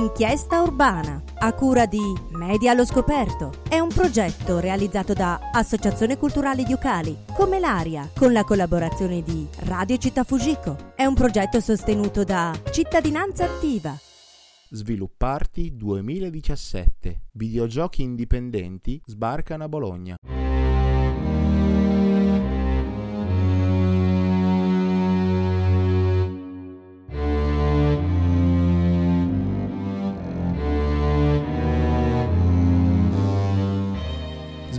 Inchiesta Urbana, a cura di Media allo Scoperto. È un progetto realizzato da Associazione Culturale di Ucali, come l'Aria, con la collaborazione di Radio Città Fujiko. È un progetto sostenuto da Cittadinanza Attiva. Svilupparti 2017. Videogiochi indipendenti sbarcano a Bologna.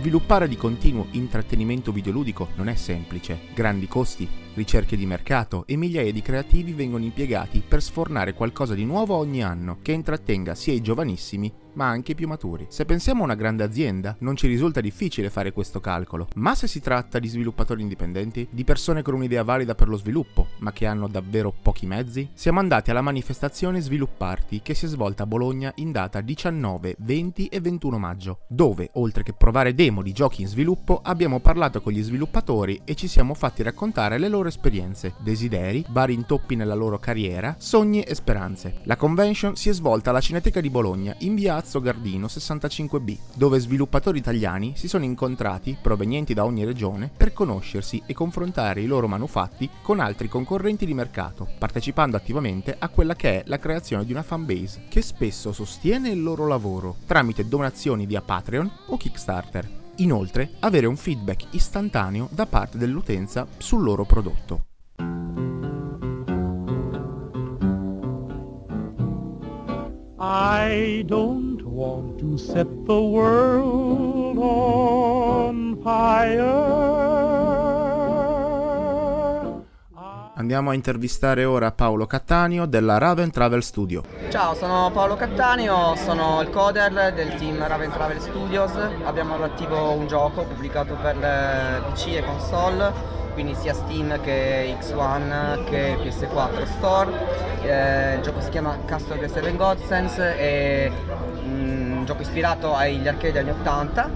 Sviluppare di continuo intrattenimento videoludico non è semplice. Grandi costi, ricerche di mercato e migliaia di creativi vengono impiegati per sfornare qualcosa di nuovo ogni anno che intrattenga sia i giovanissimi ma anche i più maturi. Se pensiamo a una grande azienda, non ci risulta difficile fare questo calcolo, ma se si tratta di sviluppatori indipendenti, di persone con un'idea valida per lo sviluppo, ma che hanno davvero pochi mezzi, siamo andati alla manifestazione Svilupparti che si è svolta a Bologna in data 19, 20 e 21 maggio, dove, oltre che provare demo di giochi in sviluppo, abbiamo parlato con gli sviluppatori e ci siamo fatti raccontare le loro esperienze, desideri, vari intoppi nella loro carriera, sogni e speranze. La convention si è svolta alla Cineteca di Bologna in via Palazzo Gardino 65B, dove sviluppatori italiani si sono incontrati, provenienti da ogni regione, per conoscersi e confrontare i loro manufatti con altri concorrenti di mercato, partecipando attivamente a quella che è la creazione di una fanbase che spesso sostiene il loro lavoro tramite donazioni via Patreon o Kickstarter. Inoltre, avere un feedback istantaneo da parte dell'utenza sul loro prodotto. I don't want to set the world on fire. Andiamo a intervistare ora Paolo Cattaneo della Raven Travel Studio. Ciao, sono Paolo Cattaneo, sono il coder del team Raven Travel Studios. Abbiamo all'attivo un gioco pubblicato per PC e console, quindi sia Steam che X1 che PS4 Store. Eh, il gioco si chiama Castle of the Seven Godsense e un gioco ispirato agli arcade anni 80,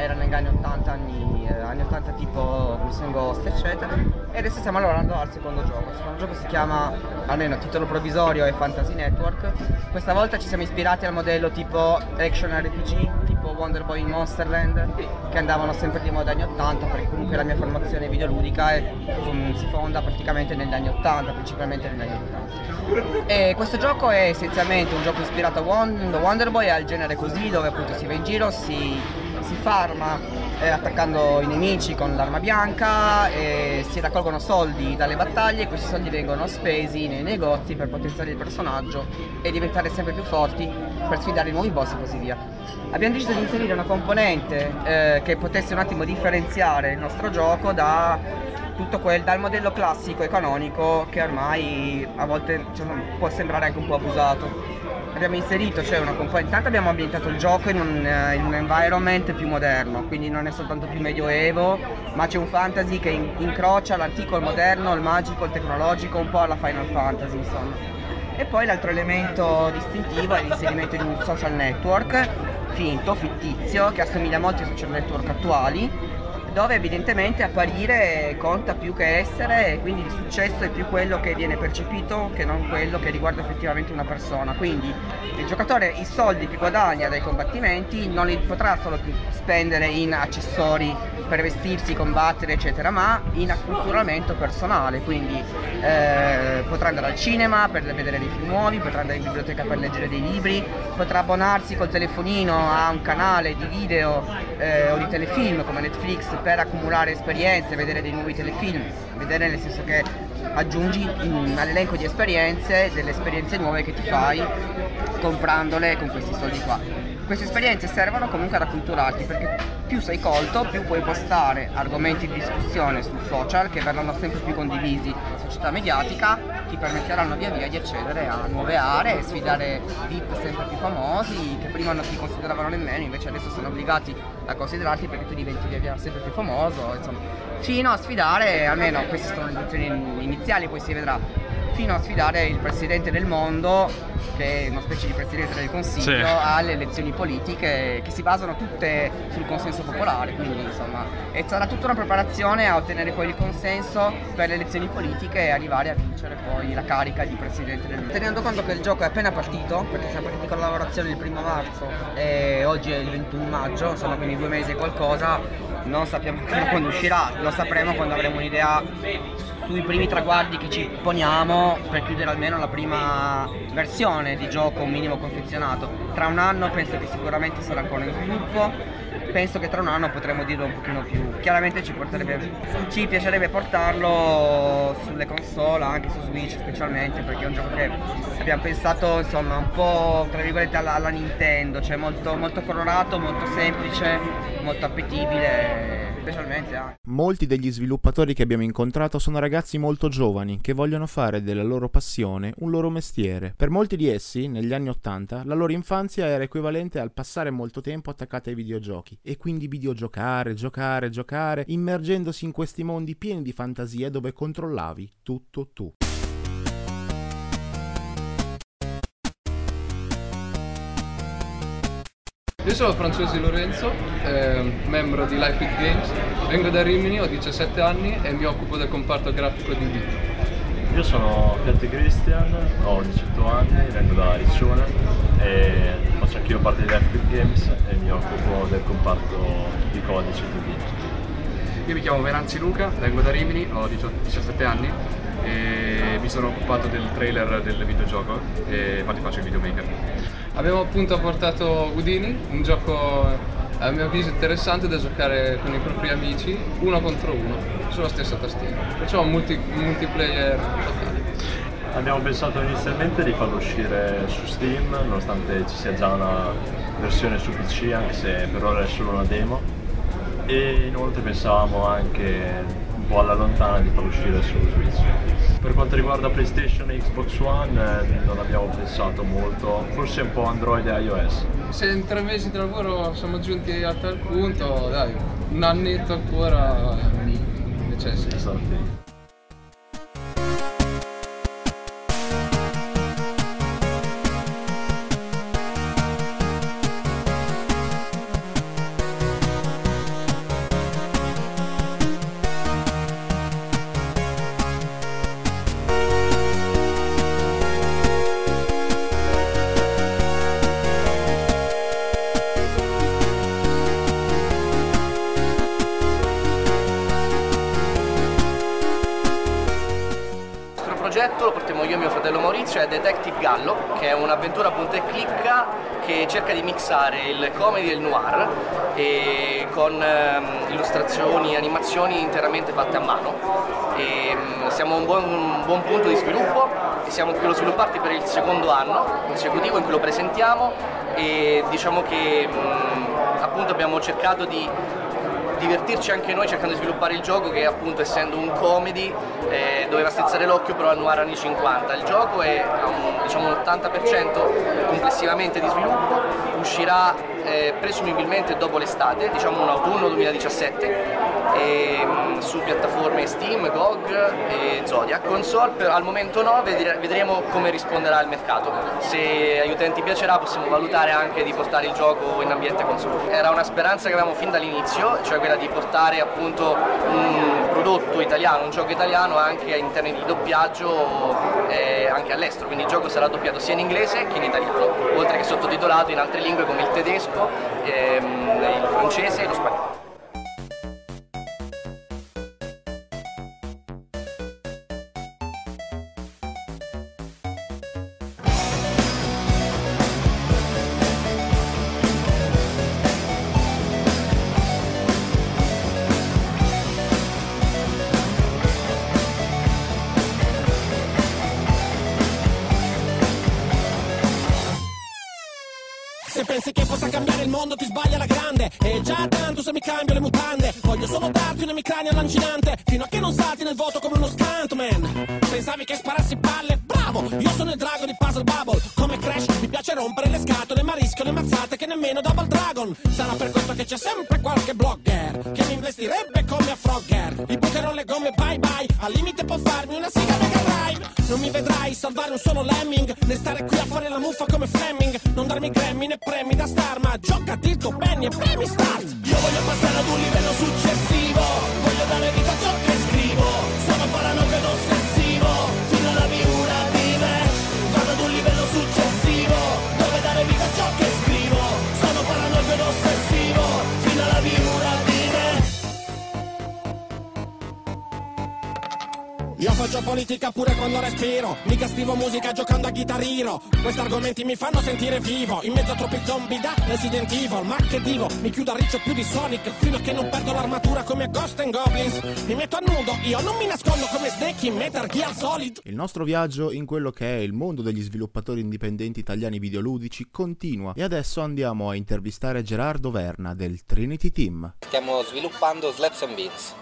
erano negli anni 80, anni, eh, anni 80 tipo Mission Ghost eccetera. E adesso stiamo lavorando al secondo gioco, il secondo gioco si chiama, almeno titolo provvisorio, è Fantasy Network, questa volta ci siamo ispirati al modello tipo Action RPG, tipo Wonder Boy in Monsterland, che andavano sempre di moda anni 80 perché comunque la mia formazione videoludica è, um, si fonda praticamente negli anni 80, principalmente negli anni 80. E questo gioco è essenzialmente un gioco ispirato a Wonder Boy, al genere così, dove appunto si va in giro, si, si farma eh, attaccando i nemici con l'arma bianca e si raccolgono soldi dalle battaglie e questi soldi vengono spesi nei negozi per potenziare il personaggio e diventare sempre più forti per sfidare i nuovi boss e così via. Abbiamo deciso di inserire una componente eh, che potesse un attimo differenziare il nostro gioco da tutto quel, dal modello classico e canonico che ormai a volte cioè, può sembrare anche un po' abusato abbiamo inserito cioè una componente, intanto abbiamo ambientato il gioco in un, uh, in un, environment più moderno, quindi non è soltanto più medioevo, ma c'è un fantasy che in, incrocia l'antico, il moderno, il magico, il tecnologico, un po' alla Final Fantasy insomma. E poi l'altro elemento distintivo è l'inserimento di un social network finto, fittizio, che assomiglia molto ai social network attuali, dove evidentemente apparire conta più che essere e quindi il successo è più quello che viene percepito che non quello che riguarda effettivamente una persona. Quindi il giocatore i soldi che guadagna dai combattimenti non li potrà solo spendere in accessori per vestirsi, combattere eccetera, ma in acculturamento personale, quindi eh, potrà andare al cinema per vedere dei film nuovi, potrà andare in biblioteca per leggere dei libri, potrà abbonarsi col telefonino a un canale di video eh, o di telefilm come Netflix per accumulare esperienze, vedere dei nuovi telefilm, vedere nel senso che aggiungi all'elenco di esperienze delle esperienze nuove che ti fai comprandole con questi soldi qua. Queste esperienze servono comunque ad acculturarti perché più sei colto, più puoi postare argomenti di discussione sul social che verranno sempre più condivisi. Società mediatica, ti permetteranno via via di accedere a nuove aree, sfidare VIP sempre più famosi che prima non ti consideravano nemmeno, invece adesso sono obbligati a considerarti perché tu diventi via via sempre più famoso, insomma, fino a sfidare, almeno queste sono le lezioni iniziali, poi si vedrà fino a sfidare il presidente del mondo, che è una specie di presidente del Consiglio, sì. alle elezioni politiche che si basano tutte sul consenso popolare. Quindi insomma e sarà tutta una preparazione a ottenere poi il consenso per le elezioni politiche e arrivare a vincere poi la carica di presidente del mondo. Tenendo conto che il gioco è appena partito, perché siamo partiti con la lavorazione il primo marzo e oggi è il 21 maggio, insomma quindi due mesi e qualcosa, non sappiamo quando uscirà, lo sapremo quando avremo un'idea sui primi traguardi che ci poniamo per chiudere almeno la prima versione di gioco minimo confezionato. Tra un anno penso che sicuramente sarà ancora in sviluppo penso che tra un anno potremo dirlo un pochino più. Chiaramente ci, ci piacerebbe portarlo sulle console, anche su Switch specialmente, perché è un gioco che abbiamo pensato insomma un po' tra virgolette alla, alla Nintendo, cioè molto, molto colorato, molto semplice, molto appetibile specialmente anche. Molti degli sviluppatori che abbiamo incontrato sono ragazzi molto giovani che vogliono fare della loro passione un loro mestiere. Per molti di essi, negli anni Ottanta, la loro infanzia era equivalente al passare molto tempo attaccati ai videogiochi e quindi videogiocare, giocare, giocare, immergendosi in questi mondi pieni di fantasia dove controllavi tutto tu. Io sono Francesco Lorenzo, eh, membro di Life With Games, vengo da Rimini, ho 17 anni e mi occupo del comparto grafico di Vito. Io sono Piatti Christian, ho 18 anni, vengo da Riccione e faccio anch'io parte di Life With Games e mi occupo del comparto di codice di Vito. Io mi chiamo Venanzi Luca, vengo da Rimini, ho 17 anni e mi sono occupato del trailer del videogioco e infatti faccio il videomaker. Abbiamo appunto portato Houdini, un gioco a mio avviso interessante da giocare con i propri amici uno contro uno sulla stessa tastiera. Facciamo un multi, multiplayer totale. Abbiamo pensato inizialmente di farlo uscire su Steam, nonostante ci sia già una versione su PC, anche se per ora è solo una demo. E inoltre pensavamo anche un po' alla lontana di far uscire su Switch. Per quanto riguarda PlayStation e Xbox One eh, non abbiamo pensato molto, forse un po' Android e iOS. Se in tre mesi di lavoro siamo giunti a tal punto, dai, un annetto ancora necessita. Esatto. Maurizio è Detective Gallo, che è un'avventura punta e clicca che cerca di mixare il comedy e il noir e con ehm, illustrazioni e animazioni interamente fatte a mano. E, ehm, siamo a un un buon punto di sviluppo e siamo qui a svilupparti per il secondo anno consecutivo in cui lo presentiamo e diciamo che mh, mm, appunto abbiamo cercato di divertirci anche noi cercando di sviluppare il gioco che appunto essendo un comedy eh, doveva strizzare l'occhio però al noir anni 50. Il gioco è a un, diciamo, un 80% complessivamente di sviluppo, uscirà eh, presumibilmente dopo l'estate, diciamo un autunno 2017 e, mm, su piattaforme Steam, GOG e Zodiac. Console per, al momento no, vedremo come risponderà il mercato. Se agli utenti piacerà possiamo valutare anche di portare il gioco in ambiente console. Era una speranza che avevamo fin dall'inizio, cioè quella di portare appunto un prodotto italiano, un gioco italiano anche in termini di doppiaggio eh, anche all'estero, quindi il gioco sarà doppiato sia in inglese che in italiano, oltre che sottotitolato in altre lingue come il tedesco, ehm, il francese e lo spagnolo. Mondo ti sbaglia la grande. E già tanto se mi cambio le mutande Voglio solo darti un emicrania lancinante Fino a che non salti nel voto come uno stuntman. Pensavi che sparassi palle? Bravo! Io sono il drago di Puzzle Bubble. Come Crash mi piace rompere le scatole Ma rischio le mazzate che nemmeno Double Dragon. Sarà per questo che c'è sempre qualche blogger Che mi investirebbe come a Frogger. Gli bucherò le gomme bye bye. Al limite può farmi una siga Mega Drive Non mi vedrai salvare un solo lemming Né stare qui a fare la muffa come Fleming. Non darmi Grammy né premi da star Ma gioca Tirco Penny e premi start. Io voglio passare ad un livello successivo politica pure quando respiro. Mica scrivo musica giocando a chitarriro Questi argomenti mi fanno sentire vivo. In mezzo a troppi zombie da Resident Evil. Ma che divo, mi chiudo a riccio più di Sonic Fino a che non perdo l'armatura come Ghost and Goblins. Mi metto a nudo, io non mi nascondo come Snake in Metal Gear Solid. Il nostro viaggio in quello che è il mondo degli sviluppatori indipendenti italiani videoludici continua. E adesso andiamo a intervistare Gerardo Verna del Trinity Team. Stiamo sviluppando Slaps and Beats,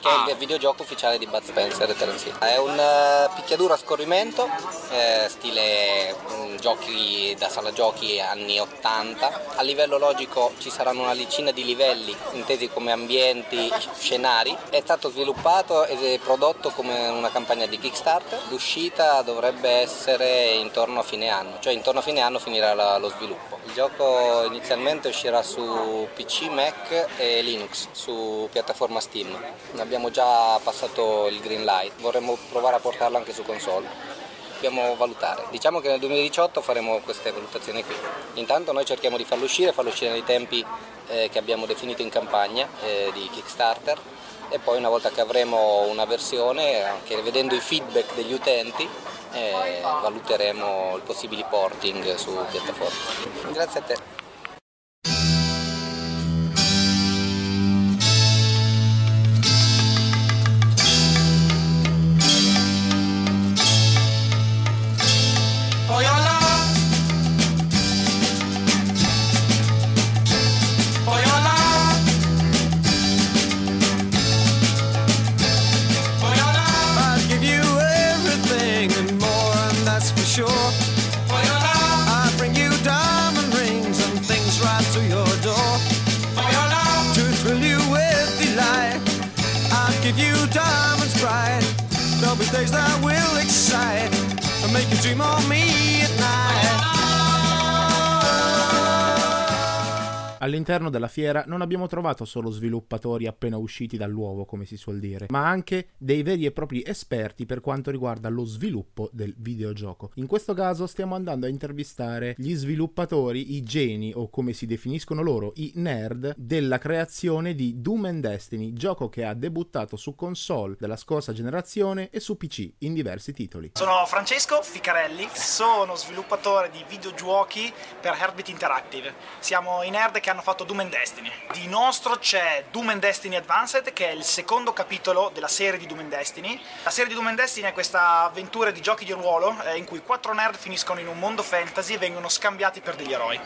che è il videogioco ufficiale di Bud Spencer e Terence Hill. È un eh, picchiaduro a scorrimento, eh, stile mm, giochi da sala giochi anni 80. A livello logico ci saranno una decina di livelli intesi come ambienti, scenari. È stato sviluppato è prodotto come una campagna di Kickstarter. L'uscita dovrebbe essere intorno a fine anno, cioè intorno a fine anno finirà la- lo sviluppo. Il gioco inizialmente uscirà su PC, Mac e Linux, su piattaforma Steam. Abbiamo già passato il green light, vorremmo provare a portarlo anche su console. Dobbiamo valutare. Diciamo che nel 2018 faremo queste valutazioni qui. Intanto noi cerchiamo di farlo uscire, farlo uscire nei tempi eh, che abbiamo definito in campagna eh, di Kickstarter e poi una volta che avremo una versione, anche vedendo i feedback degli utenti, eh, valuteremo i possibili porting su piattaforma. Grazie a te. All'interno della fiera non abbiamo trovato solo sviluppatori appena usciti dall'uovo, come si suol dire, ma anche dei veri e propri esperti per quanto riguarda lo sviluppo del videogioco. In questo caso stiamo andando a intervistare gli sviluppatori, i geni o come si definiscono loro, i nerd della creazione di Doom and Destiny, gioco che ha debuttato su console della scorsa generazione e su PC in diversi titoli. Sono Francesco Ficarelli, sono sviluppatore di videogiochi per Heartbeat Interactive. Siamo i nerd che hanno fatto Doom and Destiny. Di nostro c'è Doom and Destiny Advanced, che è il secondo capitolo della serie di Doom and Destiny. La serie di Doom and Destiny è questa avventura di giochi di ruolo eh, in cui quattro nerd finiscono in un mondo fantasy e vengono scambiati per degli eroi.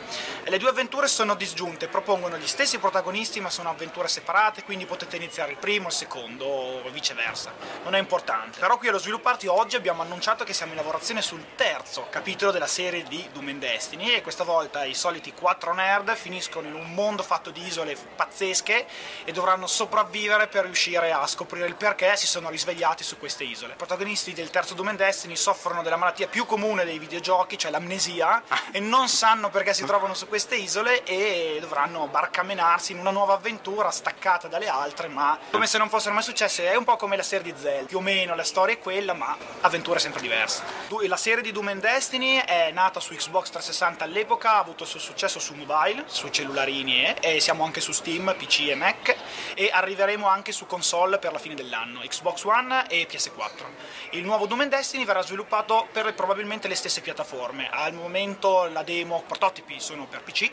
E le due avventure sono disgiunte, propongono gli stessi protagonisti ma sono avventure separate, quindi potete iniziare il primo, il secondo o viceversa. Non è importante. Però qui allo Svilupparti oggi abbiamo annunciato che siamo in lavorazione sul terzo capitolo della serie di Doom and Destiny e questa volta i soliti quattro nerd finiscono in un mondo fatto di isole pazzesche e dovranno sopravvivere per riuscire a scoprire il perché si sono risvegliati su queste isole. I protagonisti del terzo Doom and Destiny soffrono della malattia più comune dei videogiochi, cioè l'amnesia, e non sanno perché si trovano su queste isole e dovranno barcamenarsi in una nuova avventura staccata dalle altre, ma come se non fossero mai successe. È un po' come la serie di Zelda, più o meno la storia è quella, ma avventure sempre diverse. La serie di Doom and Destiny è nata su Xbox 360 all'epoca, ha avuto il suo successo su mobile, su cellularini e, e siamo anche su Steam, PC e Mac e arriveremo anche su console per la fine dell'anno, Xbox One e PS4. Il nuovo Doom Destiny verrà sviluppato per probabilmente le stesse piattaforme. Al momento la demo prototipi sono per PC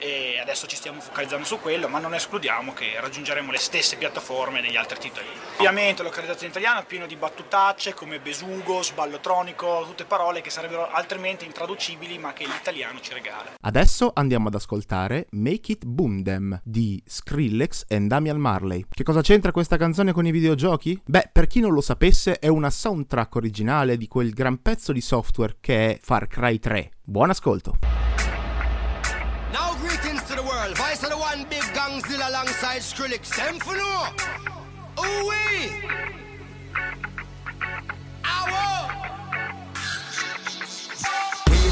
e adesso ci stiamo focalizzando su quello, ma non escludiamo che raggiungeremo le stesse piattaforme degli altri titoli. Ovviamente localizzazione italiana è pieno di battutacce come besugo, sballotronico, tutte parole che sarebbero altrimenti intraducibili ma che l'italiano ci regala. Adesso andiamo ad ascoltare Make It Boom Them di Skrillex e Damian Marley. Che cosa c'entra questa canzone con i videogiochi? Beh, per chi non lo sapesse, è una soundtrack originale di quel gran pezzo di software che è Far Cry 3. Buon ascolto! World. Vice of the one big gangzilla alongside Skrillex. Them for no. Ooh wee. Ow.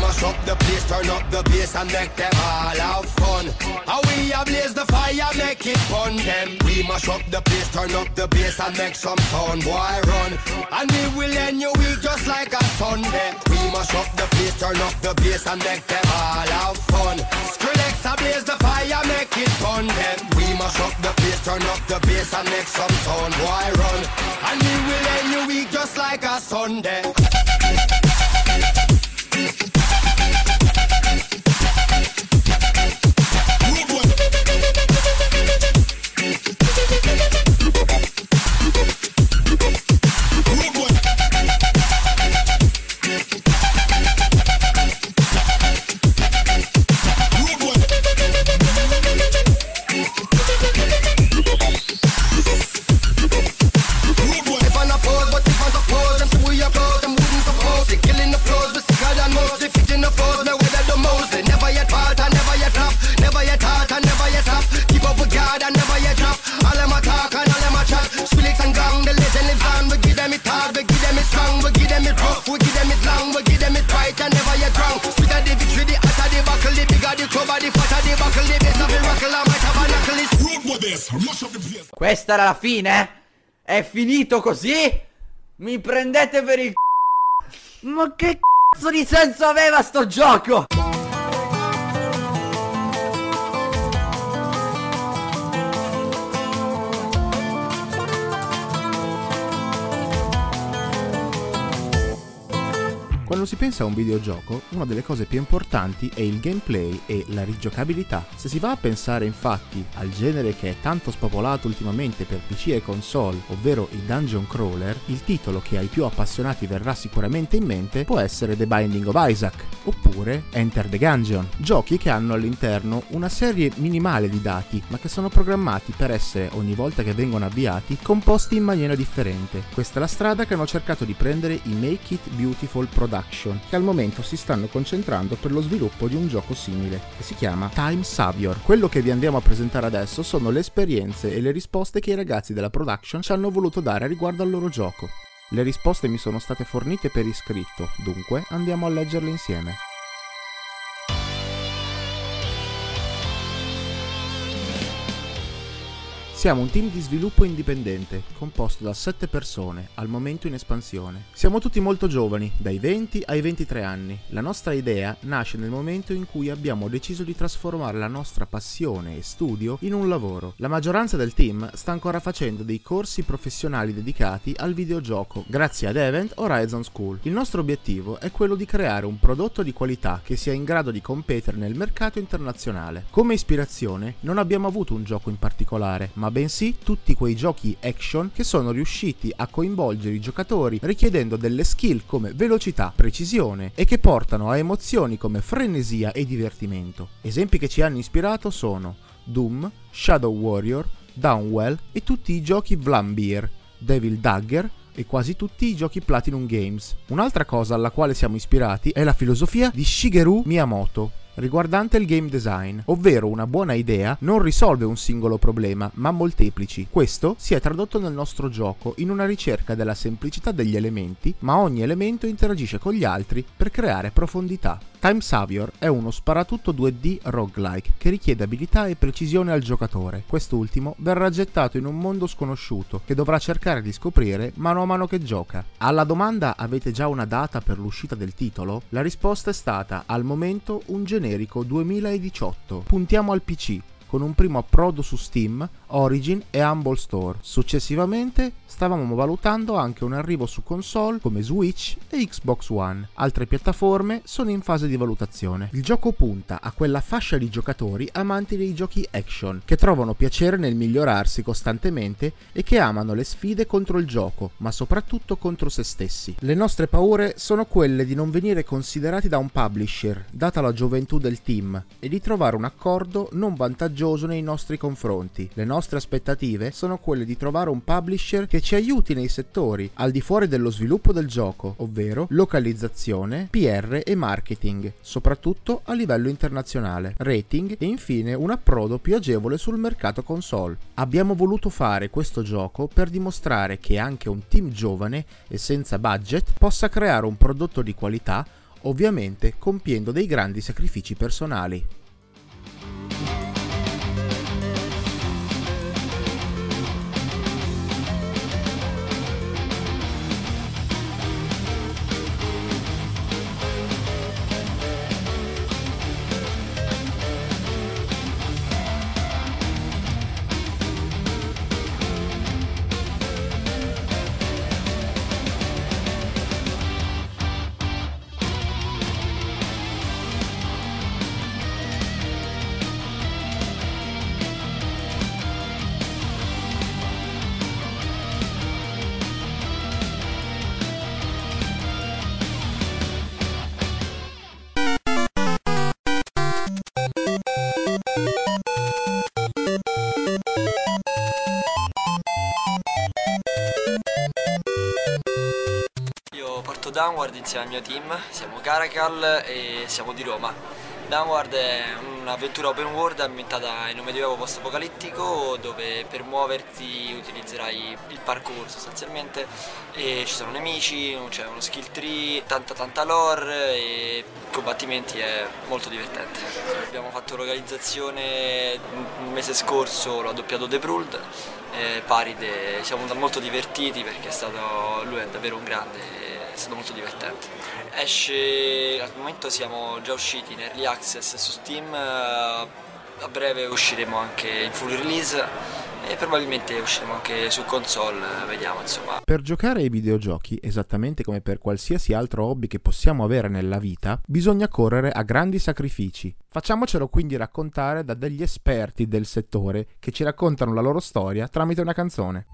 mash up the place, turn up the bass and make them all have fun. How we a blaze the fire, make it fun. Them we mash up the place, turn up the bass and make some sound. Boy run, and we will end your week just like a Sunday. We mash up the place, turn up the bass and make them all have fun. A blaze the fire, make it fun. Them we mash up the place, turn up the bass and make some sound. Why run, and we will end your week just like a Sunday. Questa era fine? È finito così? Mi prendete per il c***o? Ma che cazzo di senso aveva sto gioco? Quando si pensa a un videogioco, una delle cose più importanti è il gameplay e la rigiocabilità. Se si va a pensare infatti al genere che è tanto spopolato ultimamente per PC e console, ovvero i dungeon crawler, il titolo che ai più appassionati verrà sicuramente in mente può essere The Binding of Isaac, oppure Enter the Gungeon, giochi che hanno all'interno una serie minimale di dati, ma che sono programmati per essere, ogni volta che vengono avviati, composti in maniera differente. Questa è la strada che hanno cercato di prendere i Make It Beautiful Production, che al momento si stanno concentrando per lo sviluppo di un gioco simile, che si chiama Time Savior. Quello che vi andiamo a presentare adesso sono le esperienze e le risposte che i ragazzi della production ci hanno voluto dare riguardo al loro gioco. Le risposte mi sono state fornite per iscritto, dunque andiamo a leggerle insieme. Siamo un team di sviluppo indipendente, composto da 7 persone, al momento in espansione. Siamo tutti molto giovani, dai 20 ai 23 anni. La nostra idea nasce nel momento in cui abbiamo deciso di trasformare la nostra passione e studio in un lavoro. La maggioranza del team sta ancora facendo dei corsi professionali dedicati al videogioco, grazie ad Event Horizon School. Il nostro obiettivo è quello di creare un prodotto di qualità che sia in grado di competere nel mercato internazionale. Come ispirazione non abbiamo avuto un gioco in particolare, ma bensì tutti quei giochi action che sono riusciti a coinvolgere i giocatori richiedendo delle skill come velocità, precisione e che portano a emozioni come frenesia e divertimento. Esempi che ci hanno ispirato sono Doom, Shadow Warrior, Downwell e tutti i giochi Vlambeer, Devil Dagger e quasi tutti i giochi Platinum Games. Un'altra cosa alla quale siamo ispirati è la filosofia di Shigeru Miyamoto, riguardante il game design, ovvero una buona idea non risolve un singolo problema, ma molteplici. Questo si è tradotto nel nostro gioco in una ricerca della semplicità degli elementi, ma ogni elemento interagisce con gli altri per creare profondità. Time Savior è uno sparatutto 2D roguelike che richiede abilità e precisione al giocatore. Quest'ultimo verrà gettato in un mondo sconosciuto che dovrà cercare di scoprire mano a mano che gioca. Alla domanda avete già una data per l'uscita del titolo? La risposta è stata al momento un generico 2018. Puntiamo al PC con un primo approdo su Steam, Origin e Humble Store. Successivamente stavamo valutando anche un arrivo su console come Switch e Xbox One. Altre piattaforme sono in fase di valutazione. Il gioco punta a quella fascia di giocatori amanti dei giochi action, che trovano piacere nel migliorarsi costantemente e che amano le sfide contro il gioco, ma soprattutto contro se stessi. Le nostre paure sono quelle di non venire considerati da un publisher, data la gioventù del team, e di trovare un accordo non vantaggioso nei nostri confronti. Le nostre aspettative sono quelle di trovare un publisher che ci aiuti nei settori al di fuori dello sviluppo del gioco, ovvero localizzazione, PR e marketing, soprattutto a livello internazionale, rating e infine un approdo più agevole sul mercato console. Abbiamo voluto fare questo gioco per dimostrare che anche un team giovane e senza budget possa creare un prodotto di qualità ovviamente compiendo dei grandi sacrifici personali. Downward insieme al mio team, siamo Caracal e siamo di Roma. Downward è un'avventura open world ambientata in un medioevo post-apocalittico dove per muoverti utilizzerai il parkour sostanzialmente e ci sono nemici, c'è uno skill tree, tanta tanta lore e combattimenti è molto divertente. Abbiamo fatto localizzazione un mese scorso, l'ho doppiato The Bruld, eh, Paride, siamo molto divertiti perché è stato, lui è davvero un grande, stato molto divertente. Esce, al momento siamo già usciti in early access su Steam, eh, a breve usciremo anche in full release e probabilmente usciremo anche su console, vediamo insomma. Per giocare ai videogiochi, esattamente come per qualsiasi altro hobby che possiamo avere nella vita, bisogna correre a grandi sacrifici. Facciamocelo quindi raccontare da degli esperti del settore che ci raccontano la loro storia tramite una canzone.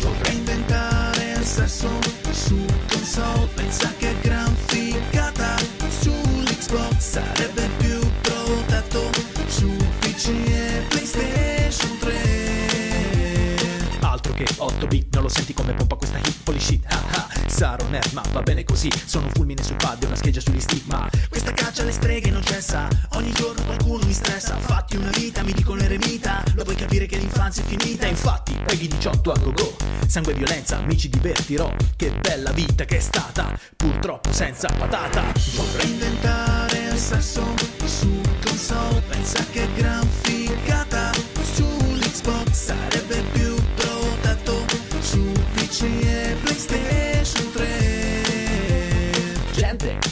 Vorrei inventare sesso su console Pensa che gran figata. Sull'Xbox sarebbe più protetto Su PC e PlayStation 3 Altro che 8 bit, non lo senti come pompa questa hip shit ah. Sarò nerd ma va bene così. Sono un fulmine sul pad e una scheggia sugli stigma. Questa caccia alle streghe non cessa. Ogni giorno qualcuno mi stressa. Fatti una vita, mi dicono eremita. Lo puoi capire che l'infanzia è finita. Infatti, paghi 18 a go-go. Sangue e violenza, mi ci divertirò. Che bella vita che è stata. Purtroppo senza patata. Vorrei inventare il sesso su console Pensa che gran figata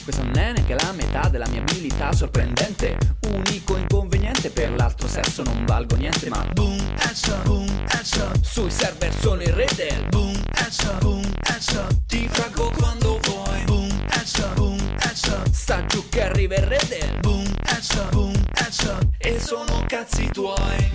Questo non è neanche la metà della mia abilità sorprendente. Unico inconveniente, per l'altro sesso non valgo niente Ma Boom, headshot, boom, headshot sui server sono in rete. Boom, headshot, boom, headshot Ti fraggo quando vuoi. Boom, headshot, boom, headshot Sta giù che arriva il rete. Boom, headshot, boom, headshot E sono cazzi tuoi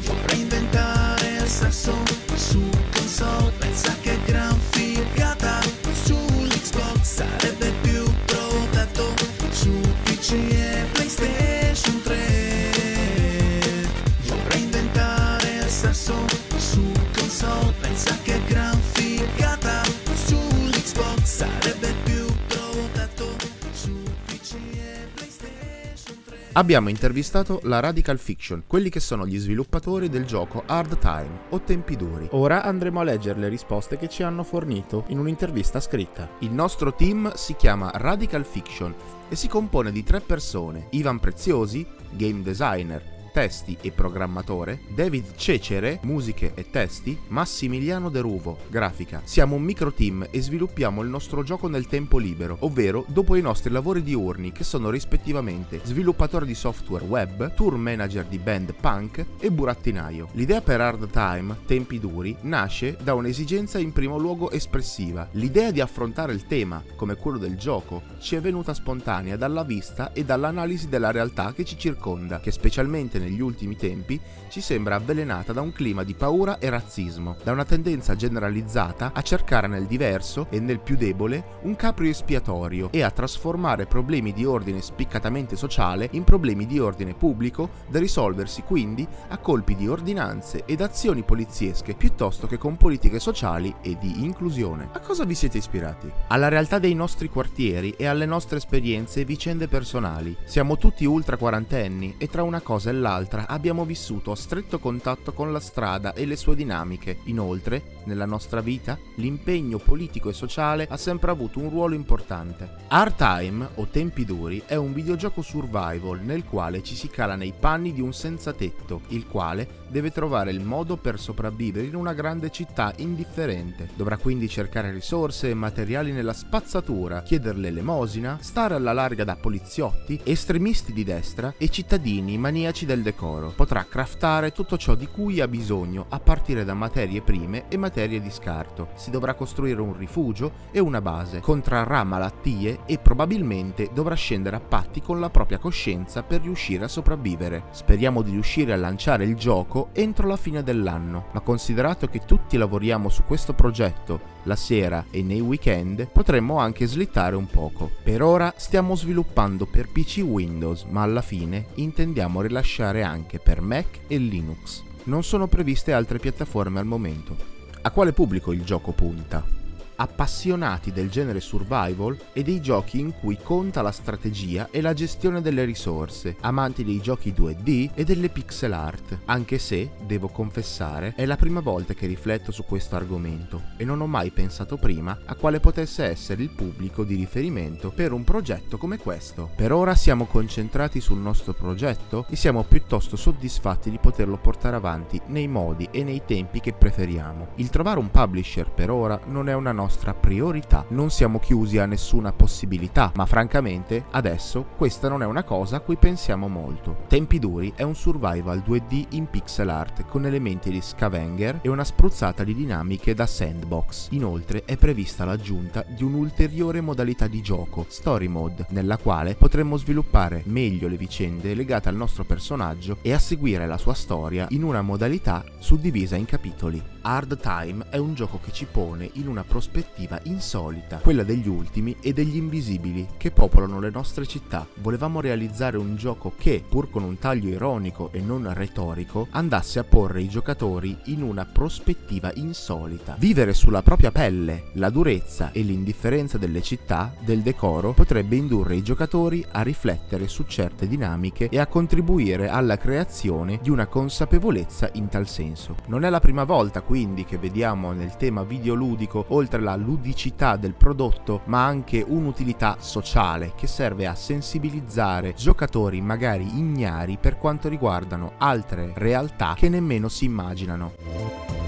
Abbiamo intervistato la Radical Fiction, quelli che sono gli sviluppatori del gioco Hard Time o Tempi Duri. Ora andremo a leggere le risposte che ci hanno fornito in un'intervista scritta. Il nostro team si chiama Radical Fiction e si compone di tre persone: Ivan Preziosi, game designer, testi e programmatore, David Cecere, musiche e testi, Massimiliano De Ruvo, grafica. Siamo un micro team e sviluppiamo il nostro gioco nel tempo libero, ovvero dopo i nostri lavori diurni che sono rispettivamente sviluppatore di software web, tour manager di band punk e burattinaio. L'idea per Hard Time, Tempi Duri, nasce da un'esigenza in primo luogo espressiva. L'idea di affrontare il tema, come quello del gioco, ci è venuta spontanea dalla vista e dall'analisi della realtà che ci circonda, che specialmente negli ultimi tempi ci sembra avvelenata da un clima di paura e razzismo, da una tendenza generalizzata a cercare nel diverso e nel più debole un capro espiatorio e a trasformare problemi di ordine spiccatamente sociale in problemi di ordine pubblico da risolversi quindi a colpi di ordinanze ed azioni poliziesche piuttosto che con politiche sociali e di inclusione. A cosa vi siete ispirati? Alla realtà dei nostri quartieri e alle nostre esperienze e vicende personali. Siamo tutti ultra quarantenni e tra una cosa e l'altra dall'altra abbiamo vissuto a stretto contatto con la strada e le sue dinamiche. Inoltre, nella nostra vita, l'impegno politico e sociale ha sempre avuto un ruolo importante. Hard Time, o Tempi Duri, è un videogioco survival nel quale ci si cala nei panni di un senza tetto, il quale deve trovare il modo per sopravvivere in una grande città indifferente. Dovrà quindi cercare risorse e materiali nella spazzatura, chiedere l'elemosina, stare alla larga da poliziotti, estremisti di destra e cittadini maniaci del decoro. Potrà craftare tutto ciò di cui ha bisogno a partire da materie prime e materie di scarto. Si dovrà costruire un rifugio e una base, contrarrà malattie e probabilmente dovrà scendere a patti con la propria coscienza per riuscire a sopravvivere. Speriamo di riuscire a lanciare il gioco entro la fine dell'anno, ma considerato che tutti lavoriamo su questo progetto la sera e nei weekend, potremmo anche slittare un poco. Per ora stiamo sviluppando per PC Windows, ma alla fine intendiamo rilasciare anche per Mac e Linux. Non sono previste altre piattaforme al momento. A quale pubblico il gioco punta? Appassionati del genere survival e dei giochi in cui conta la strategia e la gestione delle risorse, amanti dei giochi 2D e delle pixel art, anche se, devo confessare, è la prima volta che rifletto su questo argomento e non ho mai pensato prima a quale potesse essere il pubblico di riferimento per un progetto come questo. Per ora siamo concentrati sul nostro progetto e siamo piuttosto soddisfatti di poterlo portare avanti nei modi e nei tempi che preferiamo. Il trovare un publisher per ora non è una nostra nostra priorità. Non siamo chiusi a nessuna possibilità, ma francamente adesso questa non è una cosa a cui pensiamo molto. Tempi Duri è un survival 2D in pixel art con elementi di scavenger e una spruzzata di dinamiche da sandbox. Inoltre è prevista l'aggiunta di un'ulteriore modalità di gioco, Story Mode, nella quale potremmo sviluppare meglio le vicende legate al nostro personaggio e a seguire la sua storia in una modalità suddivisa in capitoli. Hard Time è un gioco che ci pone in una prospettiva insolita, quella degli ultimi e degli invisibili che popolano le nostre città. Volevamo realizzare un gioco che, pur con un taglio ironico e non retorico, andasse a porre i giocatori in una prospettiva insolita. Vivere sulla propria pelle la durezza e l'indifferenza delle città, del decoro, potrebbe indurre i giocatori a riflettere su certe dinamiche e a contribuire alla creazione di una consapevolezza in tal senso. Non è la prima volta quindi che vediamo nel tema videoludico, oltre alla ludicità del prodotto, ma anche un'utilità sociale che serve a sensibilizzare giocatori magari ignari per quanto riguardano altre realtà che nemmeno si immaginano.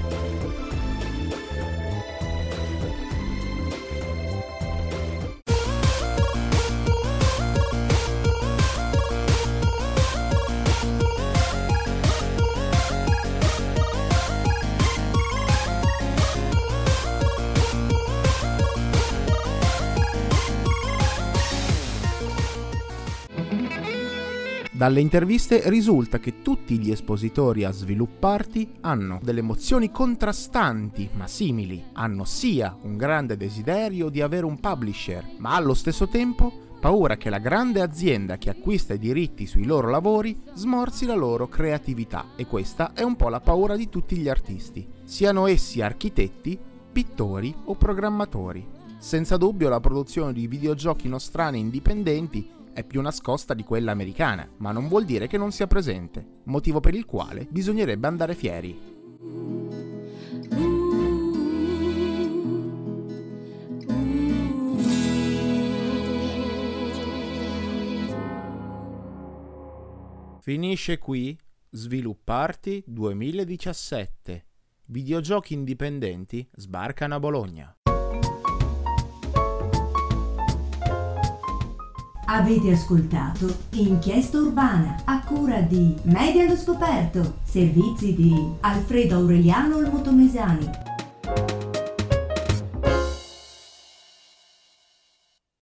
Dalle interviste risulta che tutti gli espositori a svilupparti hanno delle emozioni contrastanti ma simili. Hanno sia un grande desiderio di avere un publisher, ma allo stesso tempo paura che la grande azienda che acquista i diritti sui loro lavori smorzi la loro creatività e questa è un po' la paura di tutti gli artisti, siano essi architetti, pittori o programmatori. Senza dubbio la produzione di videogiochi nostrani indipendenti è più nascosta di quella americana, ma non vuol dire che non sia presente, motivo per il quale bisognerebbe andare fieri. Finisce qui Svilupparti 2017. Videogiochi indipendenti sbarcano a Bologna. Avete ascoltato Inchiesta Urbana a cura di Media allo Scoperto, servizi di Alfredo Aureliano Motomesani.